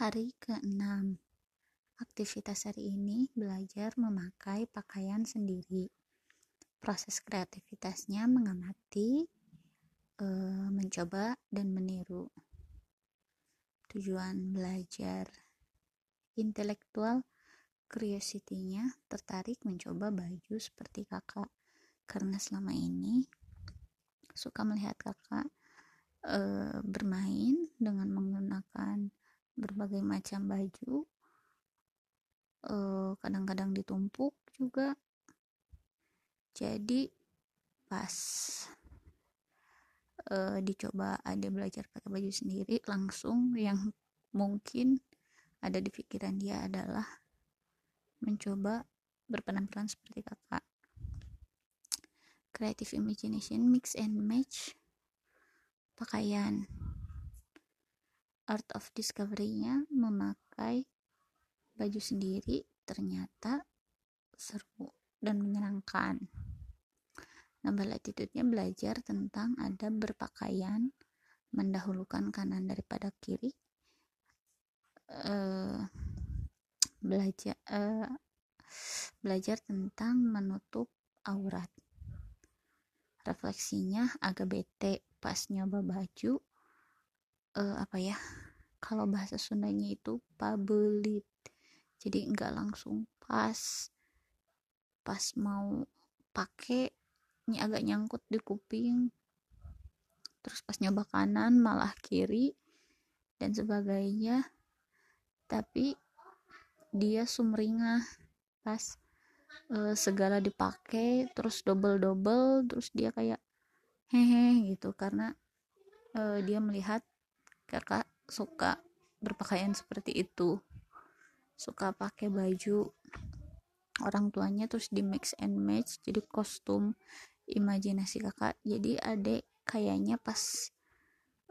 Hari ke-6 Aktivitas hari ini belajar memakai pakaian sendiri. Proses kreativitasnya mengamati, e, mencoba, dan meniru. Tujuan belajar intelektual curiosity-nya tertarik mencoba baju seperti kakak karena selama ini suka melihat kakak e, bermain dengan menggunakan berbagai macam baju kadang kadang-kadang ditumpuk juga. Jadi pas uh, dicoba ada belajar pakai baju sendiri langsung yang mungkin ada di pikiran dia adalah mencoba berpenampilan seperti kakak. Creative imagination mix and match pakaian art of discovery-nya memakai baju sendiri ternyata seru dan menyenangkan. Nambah latitude-nya belajar tentang ada berpakaian, mendahulukan kanan daripada kiri, uh, belajar uh, belajar tentang menutup aurat. Refleksinya agak bete pas nyoba baju uh, apa ya kalau bahasa Sundanya itu pabelit jadi enggak langsung pas. Pas mau pakai ini agak nyangkut di kuping. Terus pas nyoba kanan malah kiri dan sebagainya. Tapi dia sumringah pas e, segala dipakai terus double double terus dia kayak hehe gitu. Karena e, dia melihat kakak suka berpakaian seperti itu. Suka pakai baju orang tuanya terus di mix and match jadi kostum imajinasi kakak. Jadi adek kayaknya pas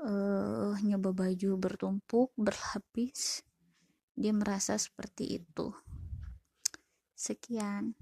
uh, nyoba baju bertumpuk berlapis dia merasa seperti itu. Sekian